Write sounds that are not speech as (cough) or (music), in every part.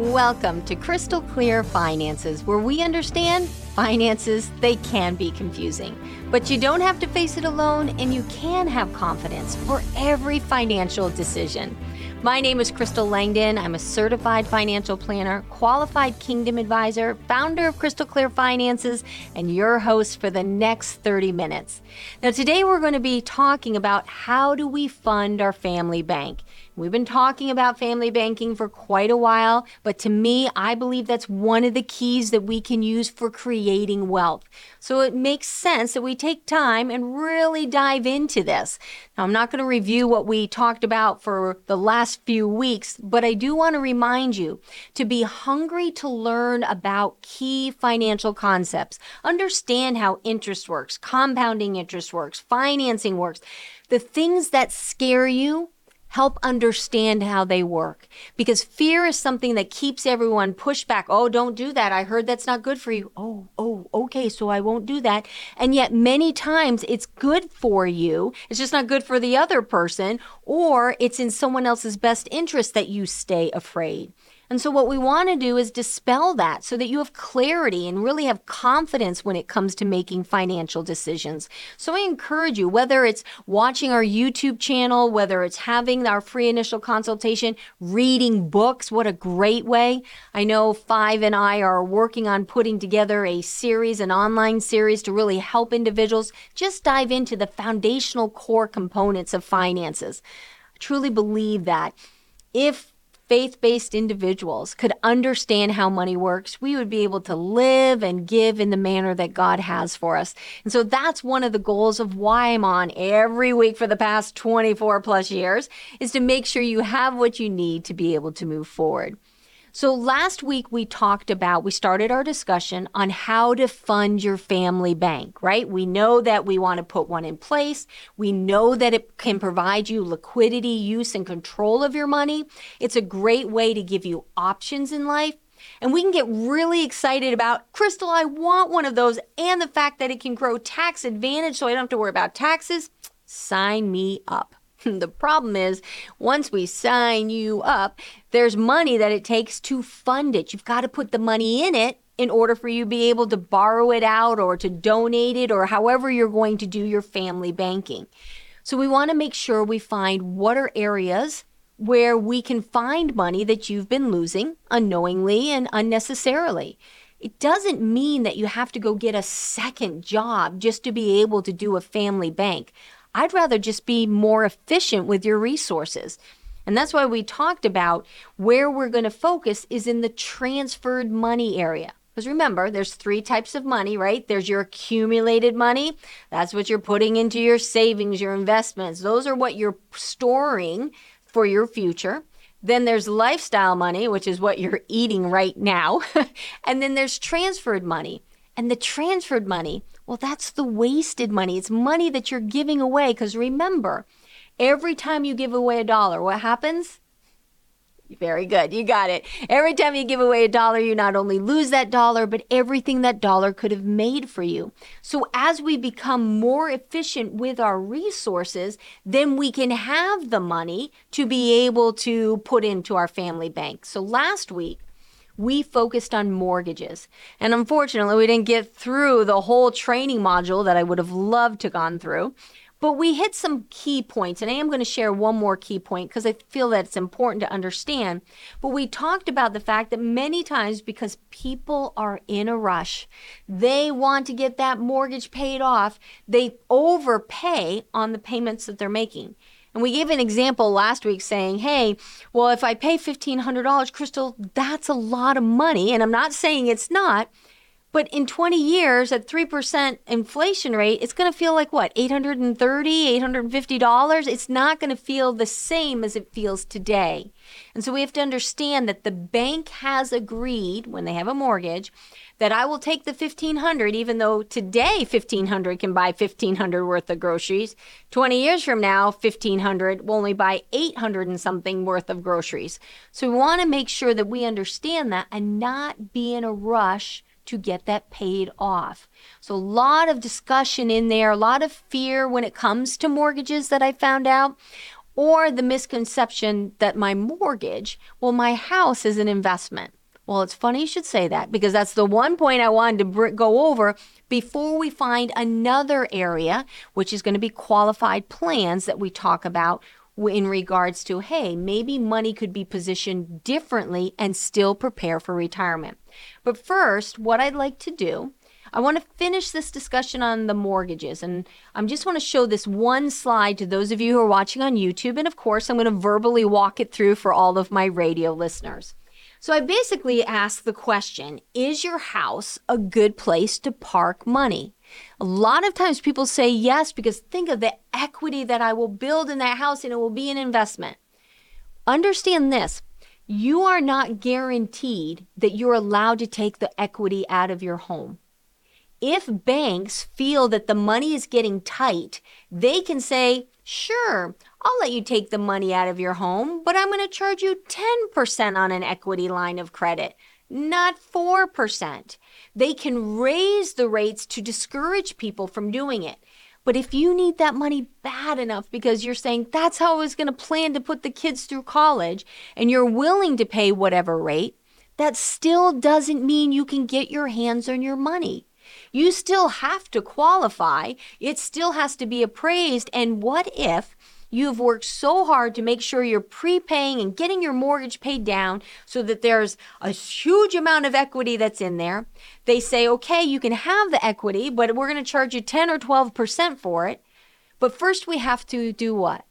Welcome to Crystal Clear Finances, where we understand finances, they can be confusing. But you don't have to face it alone, and you can have confidence for every financial decision. My name is Crystal Langdon. I'm a certified financial planner, qualified kingdom advisor, founder of Crystal Clear Finances, and your host for the next 30 minutes. Now, today we're going to be talking about how do we fund our family bank. We've been talking about family banking for quite a while, but to me, I believe that's one of the keys that we can use for creating wealth. So it makes sense that we take time and really dive into this. Now, I'm not going to review what we talked about for the last few weeks, but I do want to remind you to be hungry to learn about key financial concepts, understand how interest works, compounding interest works, financing works, the things that scare you help understand how they work because fear is something that keeps everyone pushed back. Oh, don't do that. I heard that's not good for you. Oh, oh, okay. So I won't do that. And yet many times it's good for you. It's just not good for the other person or it's in someone else's best interest that you stay afraid. And so, what we want to do is dispel that so that you have clarity and really have confidence when it comes to making financial decisions. So, I encourage you, whether it's watching our YouTube channel, whether it's having our free initial consultation, reading books, what a great way. I know Five and I are working on putting together a series, an online series to really help individuals just dive into the foundational core components of finances. I truly believe that if faith based individuals could understand how money works, we would be able to live and give in the manner that God has for us. And so that's one of the goals of why I'm on every week for the past 24 plus years is to make sure you have what you need to be able to move forward. So last week we talked about, we started our discussion on how to fund your family bank, right? We know that we want to put one in place. We know that it can provide you liquidity, use, and control of your money. It's a great way to give you options in life. And we can get really excited about, Crystal, I want one of those, and the fact that it can grow tax advantage so I don't have to worry about taxes. Sign me up. (laughs) the problem is, once we sign you up, there's money that it takes to fund it. You've got to put the money in it in order for you to be able to borrow it out or to donate it or however you're going to do your family banking. So we want to make sure we find what are areas where we can find money that you've been losing unknowingly and unnecessarily. It doesn't mean that you have to go get a second job just to be able to do a family bank. I'd rather just be more efficient with your resources. And that's why we talked about where we're going to focus is in the transferred money area. Because remember, there's three types of money, right? There's your accumulated money. That's what you're putting into your savings, your investments. Those are what you're storing for your future. Then there's lifestyle money, which is what you're eating right now. (laughs) and then there's transferred money. And the transferred money, well, that's the wasted money. It's money that you're giving away. Because remember, every time you give away a dollar, what happens? Very good. You got it. Every time you give away a dollar, you not only lose that dollar, but everything that dollar could have made for you. So as we become more efficient with our resources, then we can have the money to be able to put into our family bank. So last week, we focused on mortgages. And unfortunately, we didn't get through the whole training module that I would have loved to gone through. But we hit some key points, and I am going to share one more key point because I feel that it's important to understand. But we talked about the fact that many times, because people are in a rush, they want to get that mortgage paid off, they overpay on the payments that they're making. And we gave an example last week saying, hey, well, if I pay $1,500, Crystal, that's a lot of money. And I'm not saying it's not, but in 20 years at 3% inflation rate, it's going to feel like what, $830, $850? It's not going to feel the same as it feels today. And so we have to understand that the bank has agreed when they have a mortgage that I will take the 1500 even though today 1500 can buy 1500 worth of groceries 20 years from now 1500 will only buy 800 and something worth of groceries so we want to make sure that we understand that and not be in a rush to get that paid off. So, a lot of discussion in there, a lot of fear when it comes to mortgages that I found out. or the misconception that my mortgage, well, my house is an investment. Well, it's funny you should say that because that's the one point I wanted to br- go over before we find another area, which is going to be qualified plans that we talk about in regards to, hey, maybe money could be positioned differently and still prepare for retirement. But first, what I'd like to do I want to finish this discussion on the mortgages. And I just want to show this one slide to those of you who are watching on YouTube. And of course, I'm going to verbally walk it through for all of my radio listeners. So I basically asked the question Is your house a good place to park money? A lot of times people say yes because think of the equity that I will build in that house and it will be an investment. Understand this you are not guaranteed that you're allowed to take the equity out of your home if banks feel that the money is getting tight, they can say, sure, I'll let you take the money out of your home, but I'm going to charge you 10% on an equity line of credit, not 4%. They can raise the rates to discourage people from doing it. But if you need that money bad enough because you're saying that's how I was going to plan to put the kids through college and you're willing to pay whatever rate, that still doesn't mean you can get your hands on your money. You still have to qualify. It still has to be appraised. And what if you've worked so hard to make sure you're prepaying and getting your mortgage paid down so that there's a huge amount of equity that's in there? They say, okay, you can have the equity, but we're going to charge you 10 or 12% for it. But first, we have to do what?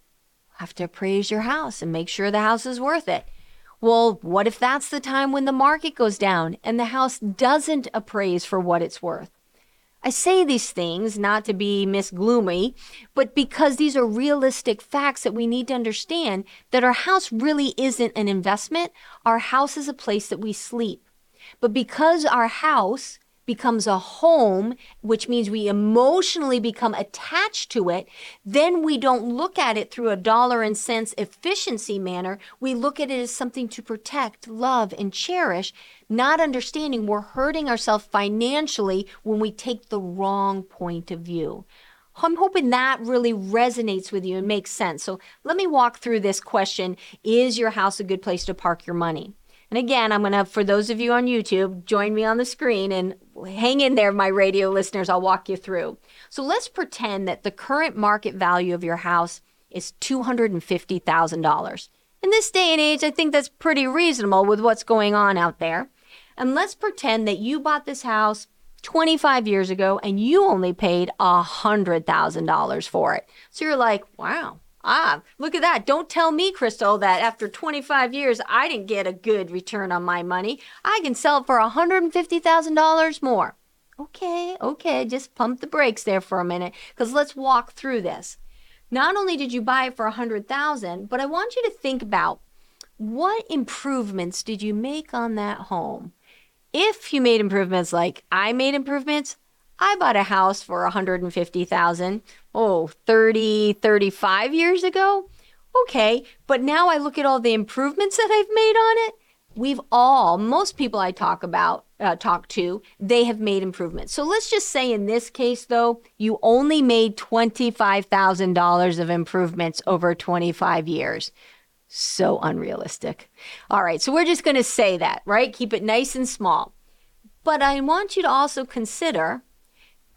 Have to appraise your house and make sure the house is worth it. Well, what if that's the time when the market goes down and the house doesn't appraise for what it's worth? I say these things not to be Miss Gloomy, but because these are realistic facts that we need to understand that our house really isn't an investment. Our house is a place that we sleep. But because our house becomes a home, which means we emotionally become attached to it, then we don't look at it through a dollar and cents efficiency manner. We look at it as something to protect, love, and cherish, not understanding we're hurting ourselves financially when we take the wrong point of view. I'm hoping that really resonates with you and makes sense. So let me walk through this question Is your house a good place to park your money? And again, I'm going to, for those of you on YouTube, join me on the screen and hang in there, my radio listeners. I'll walk you through. So let's pretend that the current market value of your house is $250,000. In this day and age, I think that's pretty reasonable with what's going on out there. And let's pretend that you bought this house 25 years ago and you only paid $100,000 for it. So you're like, wow, Ah, look at that. Don't tell me, Crystal, that after 25 years, I didn't get a good return on my money. I can sell it for $150,000 more. Okay, okay, just pump the brakes there for a minute because let's walk through this. Not only did you buy it for 100,000, but I want you to think about what improvements did you make on that home? If you made improvements like I made improvements, I bought a house for 150,000, oh, 30, 35 years ago. Okay, but now I look at all the improvements that I've made on it. We've all, most people I talk about, uh, talk to, they have made improvements. So let's just say in this case, though, you only made $25,000 of improvements over 25 years. So unrealistic. All right, so we're just going to say that, right? Keep it nice and small. But I want you to also consider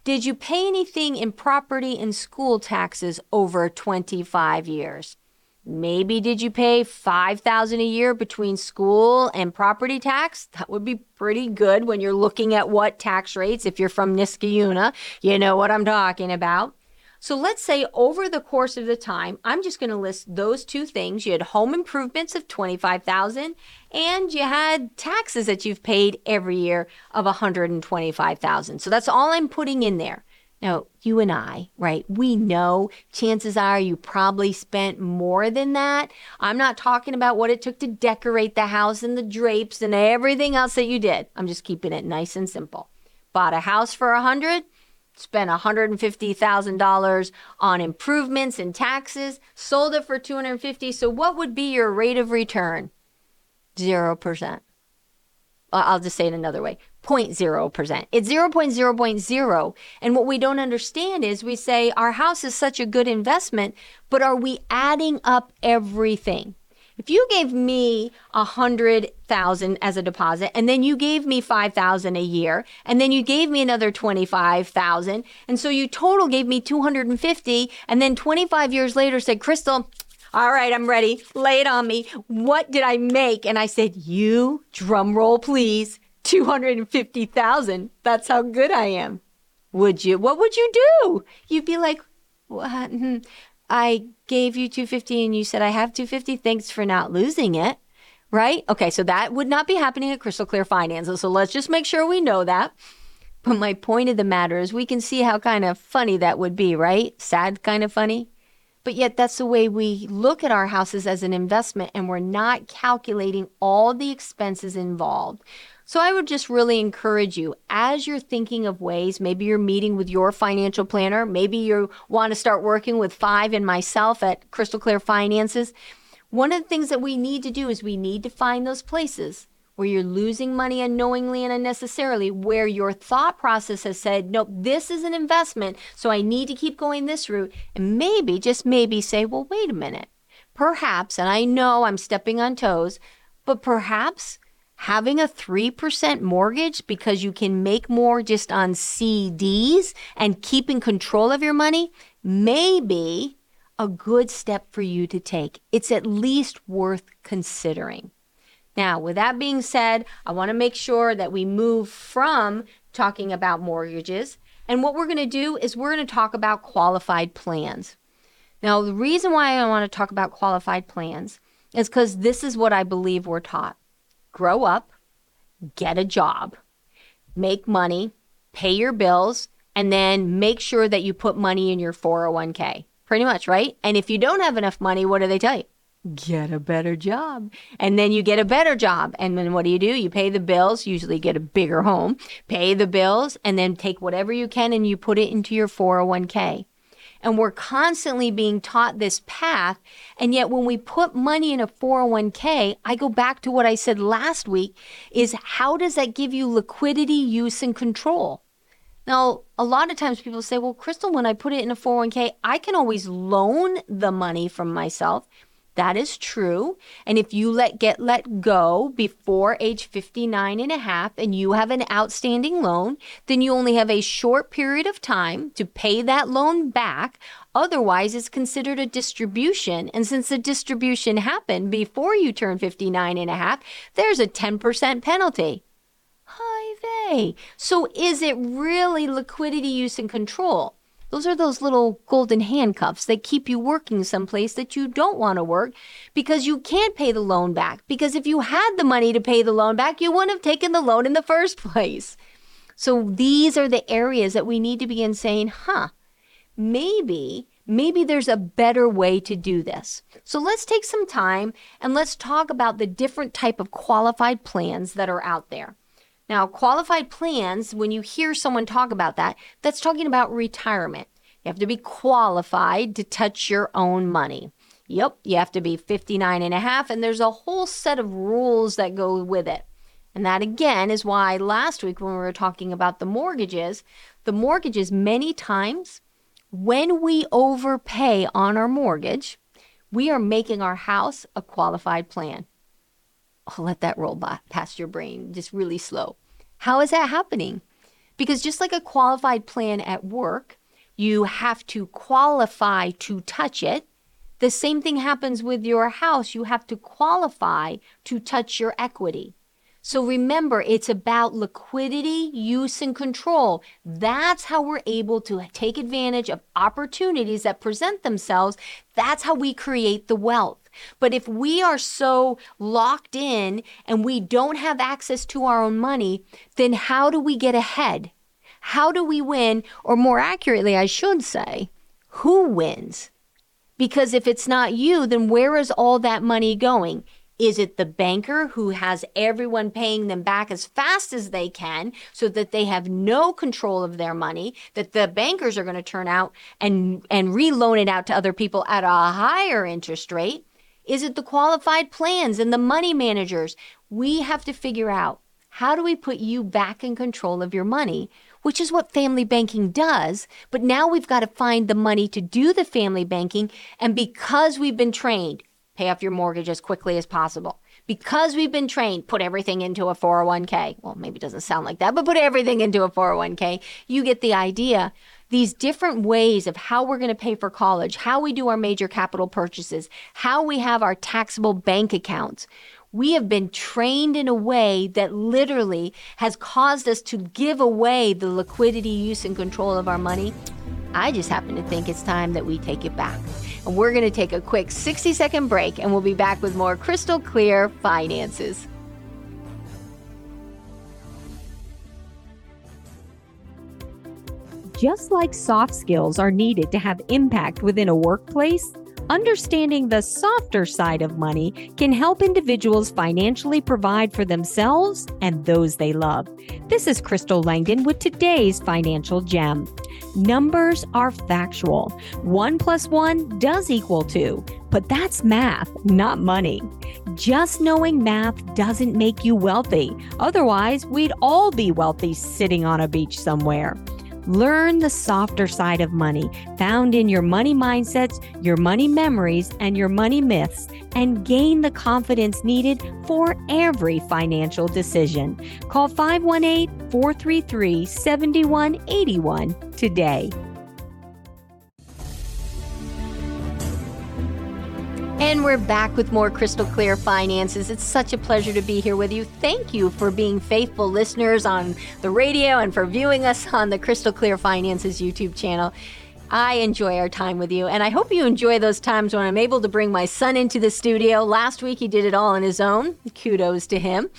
did you pay anything in property and school taxes over 25 years? Maybe did you pay 5000 a year between school and property tax? That would be pretty good when you're looking at what tax rates if you're from Niskayuna, you know what I'm talking about. So let's say over the course of the time, I'm just going to list those two things. You had home improvements of 25,000 and you had taxes that you've paid every year of 125,000. So that's all I'm putting in there. Now, you and I, right? We know chances are you probably spent more than that. I'm not talking about what it took to decorate the house and the drapes and everything else that you did. I'm just keeping it nice and simple. Bought a house for a 100, spent $150,000 on improvements and taxes, sold it for 250. So what would be your rate of return? 0%. I'll just say it another way. 0.0%. It's 0.0.0. And what we don't understand is we say our house is such a good investment, but are we adding up everything? If you gave me a hundred thousand as a deposit and then you gave me five thousand a year and then you gave me another twenty-five thousand and so you total gave me 250 and then 25 years later said crystal all right, I'm ready. Lay it on me. What did I make? And I said, You, drum roll, please, 250,000. That's how good I am. Would you? What would you do? You'd be like, What? Hmm. I gave you 250 and you said I have 250. Thanks for not losing it. Right? Okay, so that would not be happening at Crystal Clear Finances. So let's just make sure we know that. But my point of the matter is we can see how kind of funny that would be, right? Sad kind of funny. But yet, that's the way we look at our houses as an investment, and we're not calculating all the expenses involved. So, I would just really encourage you as you're thinking of ways, maybe you're meeting with your financial planner, maybe you want to start working with Five and myself at Crystal Clear Finances. One of the things that we need to do is we need to find those places where you're losing money unknowingly and unnecessarily, where your thought process has said, nope, this is an investment, so I need to keep going this route. And maybe, just maybe, say, well, wait a minute. Perhaps, and I know I'm stepping on toes, but perhaps having a 3% mortgage because you can make more just on CDs and keeping control of your money may be a good step for you to take. It's at least worth considering. Now, with that being said, I want to make sure that we move from talking about mortgages. And what we're going to do is we're going to talk about qualified plans. Now, the reason why I want to talk about qualified plans is because this is what I believe we're taught grow up, get a job, make money, pay your bills, and then make sure that you put money in your 401k. Pretty much, right? And if you don't have enough money, what do they tell you? get a better job. And then you get a better job. And then what do you do? You pay the bills, usually get a bigger home, pay the bills, and then take whatever you can and you put it into your 401k. And we're constantly being taught this path. And yet, when we put money in a 401k, I go back to what I said last week is how does that give you liquidity, use, and control? Now, a lot of times people say, well, Crystal, when I put it in a 401k, I can always loan the money from myself. That is true. And if you let get let go before age 59 and a half and you have an outstanding loan, then you only have a short period of time to pay that loan back. Otherwise, it's considered a distribution. And since the distribution happened before you turn 59 and a half, there's a 10% penalty. Hi vey. So is it really liquidity use and control? Those are those little golden handcuffs that keep you working someplace that you don't want to work because you can't pay the loan back. Because if you had the money to pay the loan back, you wouldn't have taken the loan in the first (laughs) place. So these are the areas that we need to begin saying, huh, maybe maybe there's a better way to do this. So let's take some time and let's talk about the different type of qualified plans that are out there. Now, qualified plans, when you hear someone talk about that, that's talking about retirement. You have to be qualified to touch your own money. Yep, you have to be 59 and a half, and there's a whole set of rules that go with it. And that again is why last week when we were talking about the mortgages, the mortgages many times when we overpay on our mortgage, we are making our house a qualified plan. I'll let that roll by past your brain just really slow. How is that happening? Because just like a qualified plan at work, you have to qualify to touch it. The same thing happens with your house. You have to qualify to touch your equity. So remember, it's about liquidity, use, and control. That's how we're able to take advantage of opportunities that present themselves. That's how we create the wealth. But if we are so locked in and we don't have access to our own money, then how do we get ahead? How do we win? Or more accurately, I should say, who wins? Because if it's not you, then where is all that money going? Is it the banker who has everyone paying them back as fast as they can so that they have no control of their money, that the bankers are going to turn out and, and reloan it out to other people at a higher interest rate? Is it the qualified plans and the money managers? We have to figure out How do we put you back in control of your money? Which is what family banking does. But now we've got to find the money to do the family banking. And because we've been trained, pay off your mortgage as quickly as possible. Because we've been trained, put everything into a 401k. Well, maybe it doesn't sound like that, but put everything into a 401k. You get the idea these different ways of how we're going to pay for college, how we do our major capital purchases, how we have our taxable bank accounts. We have been trained in a way that literally has caused us to give away the liquidity, use, and control of our money. I just happen to think it's time that we take it back. And we're going to take a quick 60 second break and we'll be back with more crystal clear finances. Just like soft skills are needed to have impact within a workplace, understanding the softer side of money can help individuals financially provide for themselves and those they love. This is Crystal Langdon with today's financial gem. Numbers are factual. One plus one does equal two, but that's math, not money. Just knowing math doesn't make you wealthy. Otherwise, we'd all be wealthy sitting on a beach somewhere. Learn the softer side of money found in your money mindsets, your money memories, and your money myths, and gain the confidence needed for every financial decision. Call 518 433 7181 today. And we're back with more crystal clear finances. It's such a pleasure to be here with you. Thank you for being faithful listeners on the radio and for viewing us on the Crystal Clear Finances YouTube channel. I enjoy our time with you, and I hope you enjoy those times when I'm able to bring my son into the studio. Last week, he did it all on his own. Kudos to him.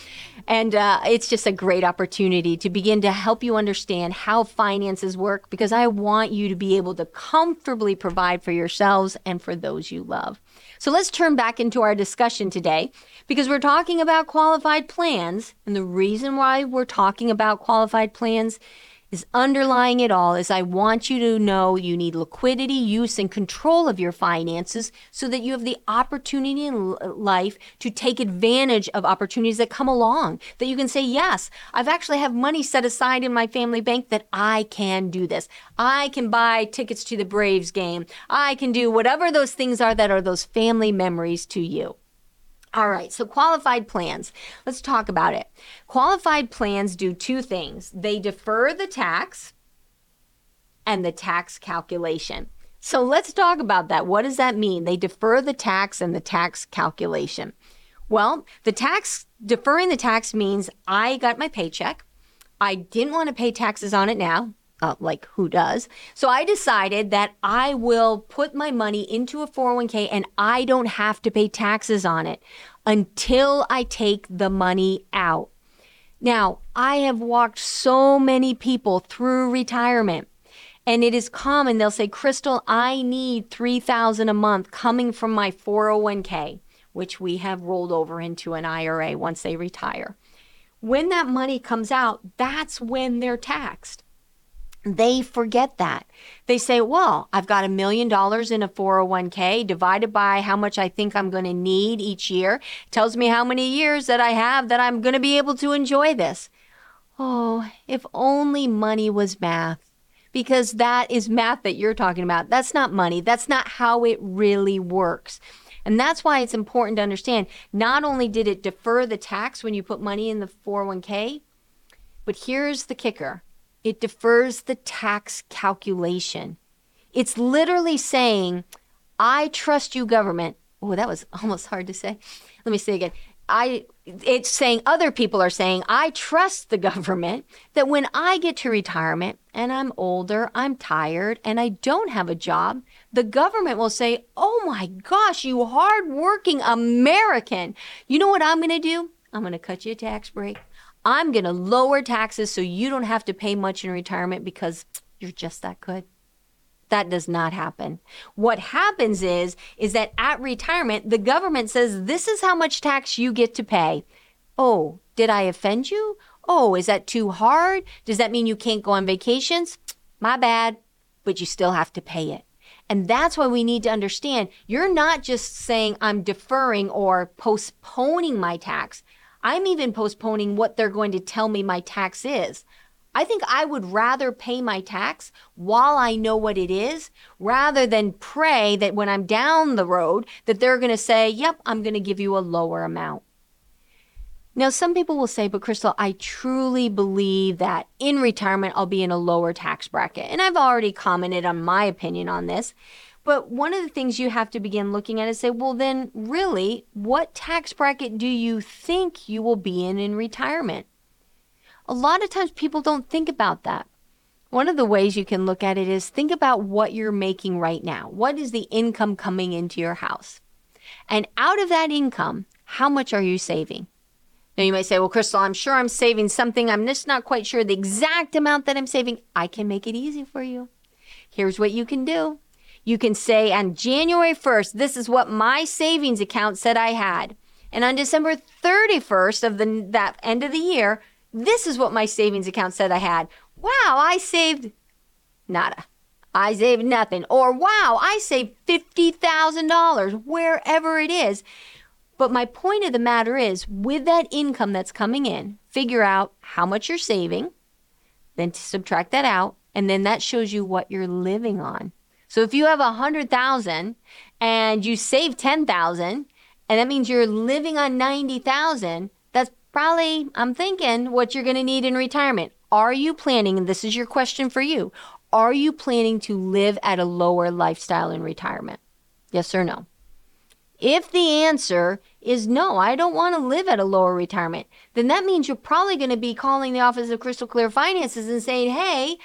And uh, it's just a great opportunity to begin to help you understand how finances work because I want you to be able to comfortably provide for yourselves and for those you love. So let's turn back into our discussion today because we're talking about qualified plans. And the reason why we're talking about qualified plans is underlying it all is I want you to know you need liquidity, use, and control of your finances so that you have the opportunity in life to take advantage of opportunities that come along. That you can say, yes, I've actually have money set aside in my family bank that I can do this. I can buy tickets to the Braves game. I can do whatever those things are that are those family memories to you. All right, so qualified plans. Let's talk about it. Qualified plans do two things they defer the tax and the tax calculation. So let's talk about that. What does that mean? They defer the tax and the tax calculation. Well, the tax, deferring the tax means I got my paycheck. I didn't want to pay taxes on it now uh, like who does. So I decided that I will put my money into a 401k and I don't have to pay taxes on it until I take the money out. Now, I have walked so many people through retirement. And it is common they'll say, "Crystal, I need 3000 a month coming from my 401k, which we have rolled over into an IRA once they retire." When that money comes out, that's when they're taxed they forget that. They say, well, I've got a million dollars in a 401k divided by how much I think I'm going to need each year. Tells me how many years that I have that I'm going to be able to enjoy this. Oh, if only money was math. Because that is math that you're talking about. That's not money. That's not how it really works. And that's why it's important to understand not only did it defer the tax when you put money in the 401k, but here's the kicker it defers the tax calculation. It's literally saying, I trust you, government. Oh, that was (laughs) almost hard to say. Let me say again. I it's saying other people are saying I trust the government that when I get to retirement and I'm older, I'm tired and I don't have a job, the government will say, "Oh my gosh, you hardworking American. You know what I'm going to do? I'm going to cut you a tax break. I'm going to lower taxes so you don't have to pay much in retirement because you're just that good. That does not happen. What happens is is that at retirement the government says this is how much tax you get to pay. Oh, did I offend you? Oh, is that too hard? Does that mean you can't go on vacations? My bad, but you still have to pay it. And that's why we need to understand you're not just saying I'm deferring or postponing my tax. I'm even postponing what they're going to tell me my tax is. I think I would rather pay my tax while I know what it is rather than pray that when I'm down the road that they're going to say, "Yep, I'm going to give you a lower amount." Now, some people will say, but Crystal, I truly believe that in retirement, I'll be in a lower tax bracket. And I've already commented on my opinion on this. But one of the things you have to begin looking at is say, well, then really, what tax bracket do you think you will be in in retirement? A lot of times people don't think about that. One of the ways you can look at it is think about what you're making right now. What is the income coming into your house? And out of that income, how much are you saving? Now, you might say, well, Crystal, I'm sure I'm saving something. I'm just not quite sure the exact amount that I'm saving. I can make it easy for you. Here's what you can do you can say, on January 1st, this is what my savings account said I had. And on December 31st of the, that end of the year, this is what my savings account said I had. Wow, I saved nada. I saved nothing. Or wow, I saved $50,000, wherever it is. But my point of the matter is with that income that's coming in, figure out how much you're saving, then subtract that out, and then that shows you what you're living on. So if you have a hundred thousand and you save ten thousand, and that means you're living on ninety thousand, that's probably, I'm thinking, what you're gonna need in retirement. Are you planning, and this is your question for you, are you planning to live at a lower lifestyle in retirement? Yes or no? If the answer is no, I don't want to live at a lower retirement, then that means you're probably going to be calling the Office of Crystal Clear Finances and saying, hey,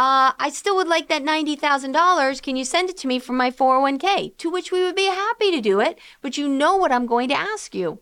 uh, I still would like that $90,000. Can you send it to me from my 401k? To which we would be happy to do it, but you know what I'm going to ask you.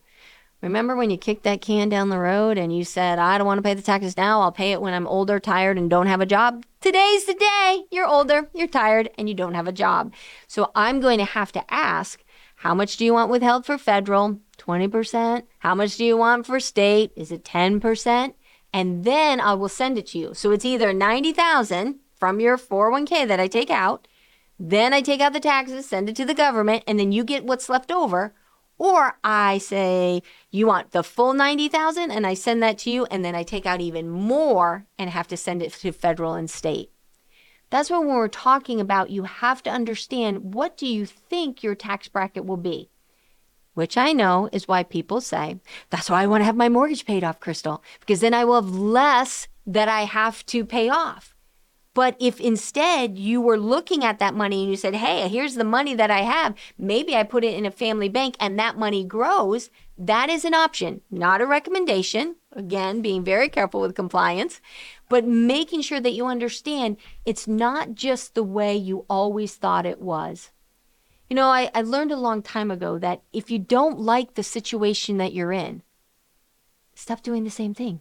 Remember when you kicked that can down the road and you said, I don't want to pay the taxes now. I'll pay it when I'm older, tired, and don't have a job? Today's the day. You're older, you're tired, and you don't have a job. So I'm going to have to ask how much do you want withheld for federal? 20%. How much do you want for state? Is it 10%? And then I will send it to you. So it's either 90,000 from your 401k that I take out, then I take out the taxes, send it to the government, and then you get what's left over. Or I say you want the full 90,000 and I send that to you and then I take out even more and have to send it to federal and state. That's when we're talking about you have to understand what do you think your tax bracket will be? Which I know is why people say, that's why I want to have my mortgage paid off, Crystal, because then I will have less that I have to pay off. But if instead you were looking at that money and you said, hey, here's the money that I have, maybe I put it in a family bank and that money grows, that is an option, not a recommendation. Again, being very careful with compliance, but making sure that you understand it's not just the way you always thought it was. You know, I, I learned a long time ago that if you don't like the situation that you're in, stop doing the same thing.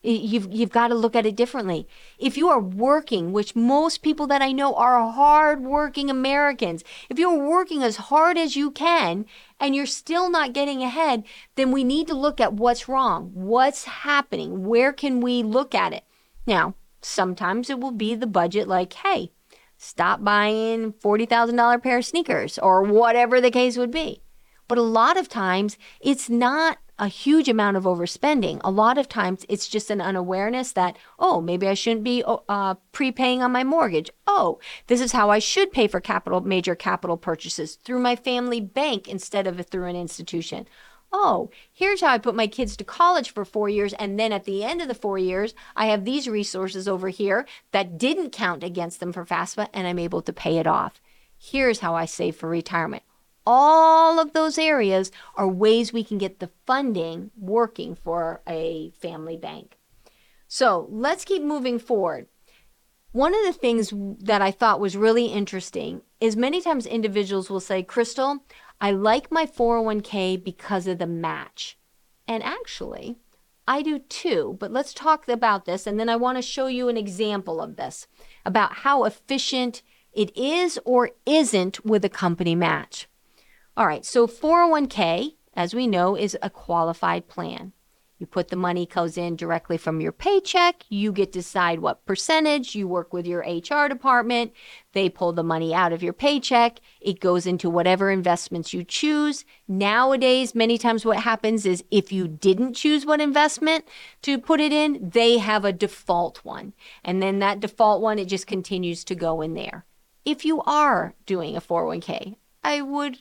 You've, you've got to look at it differently. If you are working, which most people that I know are hardworking Americans, if you're working as hard as you can and you're still not getting ahead, then we need to look at what's wrong, what's happening, where can we look at it. Now, sometimes it will be the budget like, hey, stop buying $40,000 pair of sneakers or whatever the case would be. But a lot of times it's not a huge amount of overspending. A lot of times it's just an unawareness that, oh, maybe I shouldn't be uh, prepaying on my mortgage. Oh, this is how I should pay for capital, major capital purchases through my family bank instead of through an institution. Oh, here's how I put my kids to college for four years. And then at the end of the four years, I have these resources over here that didn't count against them for FAFSA and I'm able to pay it off. Here's how I save for retirement all of those areas are ways we can get the funding working for a family bank. So let's keep moving forward. One of the things that I thought was really interesting is many times individuals will say, Crystal, I like my 401k because of the match. And actually, I do too, but let's talk about this. And then I want to show you an example of this about how efficient it is or isn't with a company match. All right, so 401k, as we know, is a qualified plan. You put the money goes in directly from your paycheck. You get to decide what percentage. You work with your HR department. They pull the money out of your paycheck. It goes into whatever investments you choose. Nowadays, many times what happens is if you didn't choose what investment to put it in, they have a default one. And then that default one, it just continues to go in there. If you are doing a 401k, I would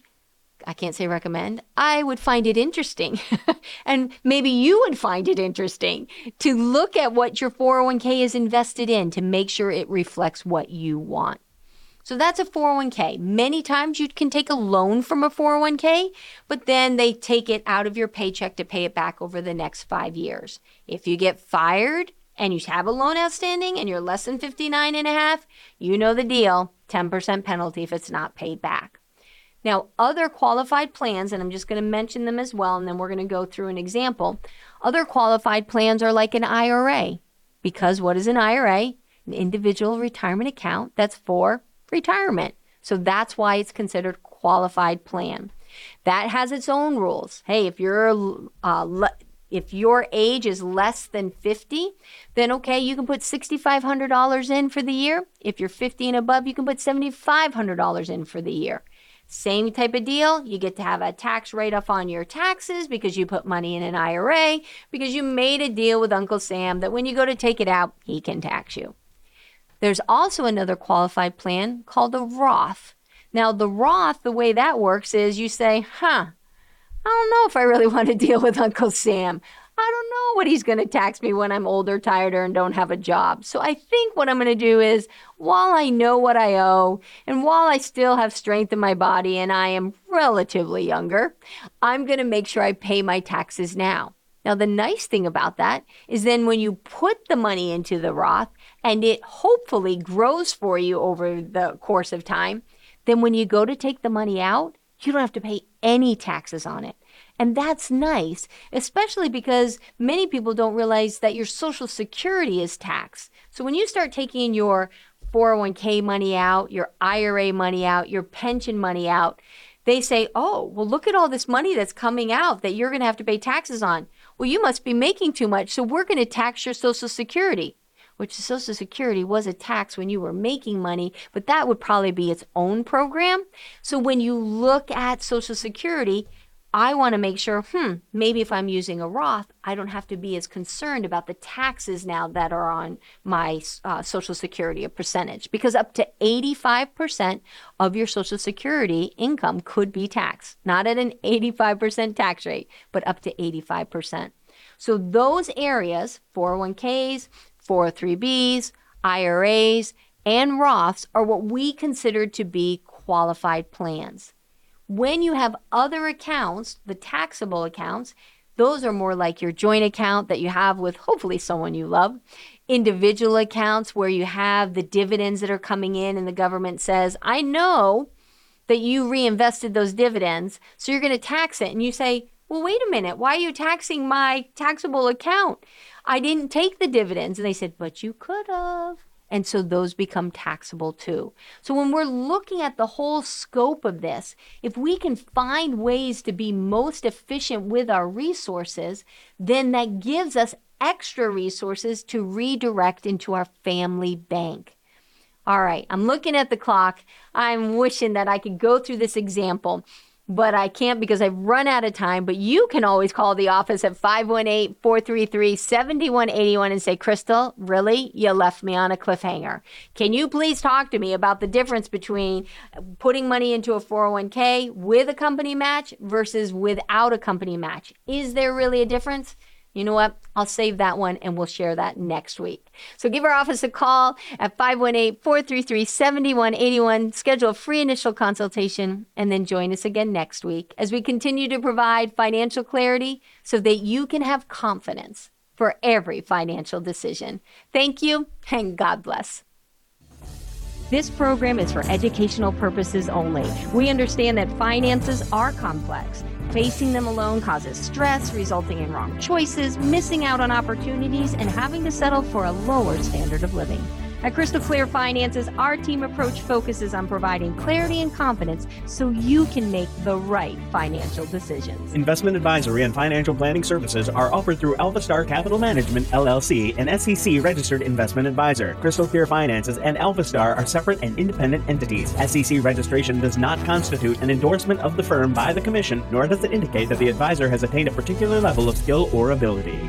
I can't say recommend, I would find it interesting. (laughs) and maybe you would find it interesting to look at what your 401k is invested in to make sure it reflects what you want. So that's a 401k. Many times you can take a loan from a 401k, but then they take it out of your paycheck to pay it back over the next five years. If you get fired and you have a loan outstanding and you're less than 59 and a half, you know the deal 10% penalty if it's not paid back. Now, other qualified plans, and I'm just going to mention them as well, and then we're going to go through an example. Other qualified plans are like an IRA, because what is an IRA? An individual retirement account that's for retirement. So that's why it's considered qualified plan. That has its own rules. Hey, if you're uh, if your age is less than 50, then okay, you can put $6,500 in for the year. If you're 50 and above, you can put $7,500 in for the year. Same type of deal. You get to have a tax write off on your taxes because you put money in an IRA because you made a deal with Uncle Sam that when you go to take it out, he can tax you. There's also another qualified plan called the Roth. Now, the Roth, the way that works is you say, huh, I don't know if I really (laughs) want to deal with Uncle Sam. What he's going to tax me when I'm older, tireder, and don't have a job. So I think what I'm going to do is, while I know what I owe, and while I still have strength in my body and I am relatively younger, I'm going to make sure I pay my taxes now. Now, the nice thing about that is then when you put the money into the Roth and it hopefully grows for you over the course of time, then when you go to take the money out, you don't have to pay any taxes on it. And that's nice, especially because many people don't realize that your Social Security is taxed. So when you start taking your 401k money out, your IRA money out, your pension money out, they say, oh, well, look at all this money that's coming out that you're going to have to pay taxes on. Well, you must be making too much, so we're going to tax your Social Security which Social Security was a tax when you were making money, but that would probably be its own program. So when you look at Social Security, I want to make sure, hmm, maybe if I'm using a Roth, I don't have to be as concerned about the taxes now that are on my uh, Social Security, a percentage, because up to 85% of your Social Security income could be taxed, not at an 85% tax rate, but up to 85%. So those areas, 401ks, 403bs, IRAs, and Roths are what we consider to be qualified plans. When you have other accounts, the taxable accounts, those are more like your joint account that you have with hopefully someone you love. Individual accounts where you have the dividends that are coming in and the government says, I know that you reinvested those dividends, so you're going to tax it. And you say, well, wait a minute, why are you taxing my taxable account? I didn't take the dividends. And they said, but you could have. And so those become taxable too. So when we're looking at the whole scope of this, if we can find ways to be most efficient with our resources, then that gives us extra resources to redirect into our family bank. All right, I'm looking at the clock. I'm wishing that I could go through this example but I can't because I've run out of time. But you can always call the office at 518 433 7181 and say, Crystal, really? You left me on a cliffhanger. Can you please talk to me about the difference between putting money into a 401k with a company match versus without a company match? Is there really a difference? You know what? I'll save that one and we'll share that next week. So give our office a call at 518 433 7181. Schedule a free initial consultation and then join us again next week as we continue to provide financial clarity so that you can have confidence for every financial decision. Thank you and God bless. This program is for educational purposes only. We understand that finances are complex Facing them alone causes stress, resulting in wrong choices, missing out on opportunities, and having to settle for a lower standard of living. At Crystal Clear Finances, our team approach focuses on providing clarity and confidence so you can make the right financial decisions. Investment advisory and financial planning services are offered through AlphaStar Capital Management, LLC, an SEC registered investment advisor. Crystal Clear Finances and AlphaStar are separate and independent entities. SEC registration does not constitute an endorsement of the firm by the Commission, nor does it indicate that the advisor has attained a particular level of skill or ability.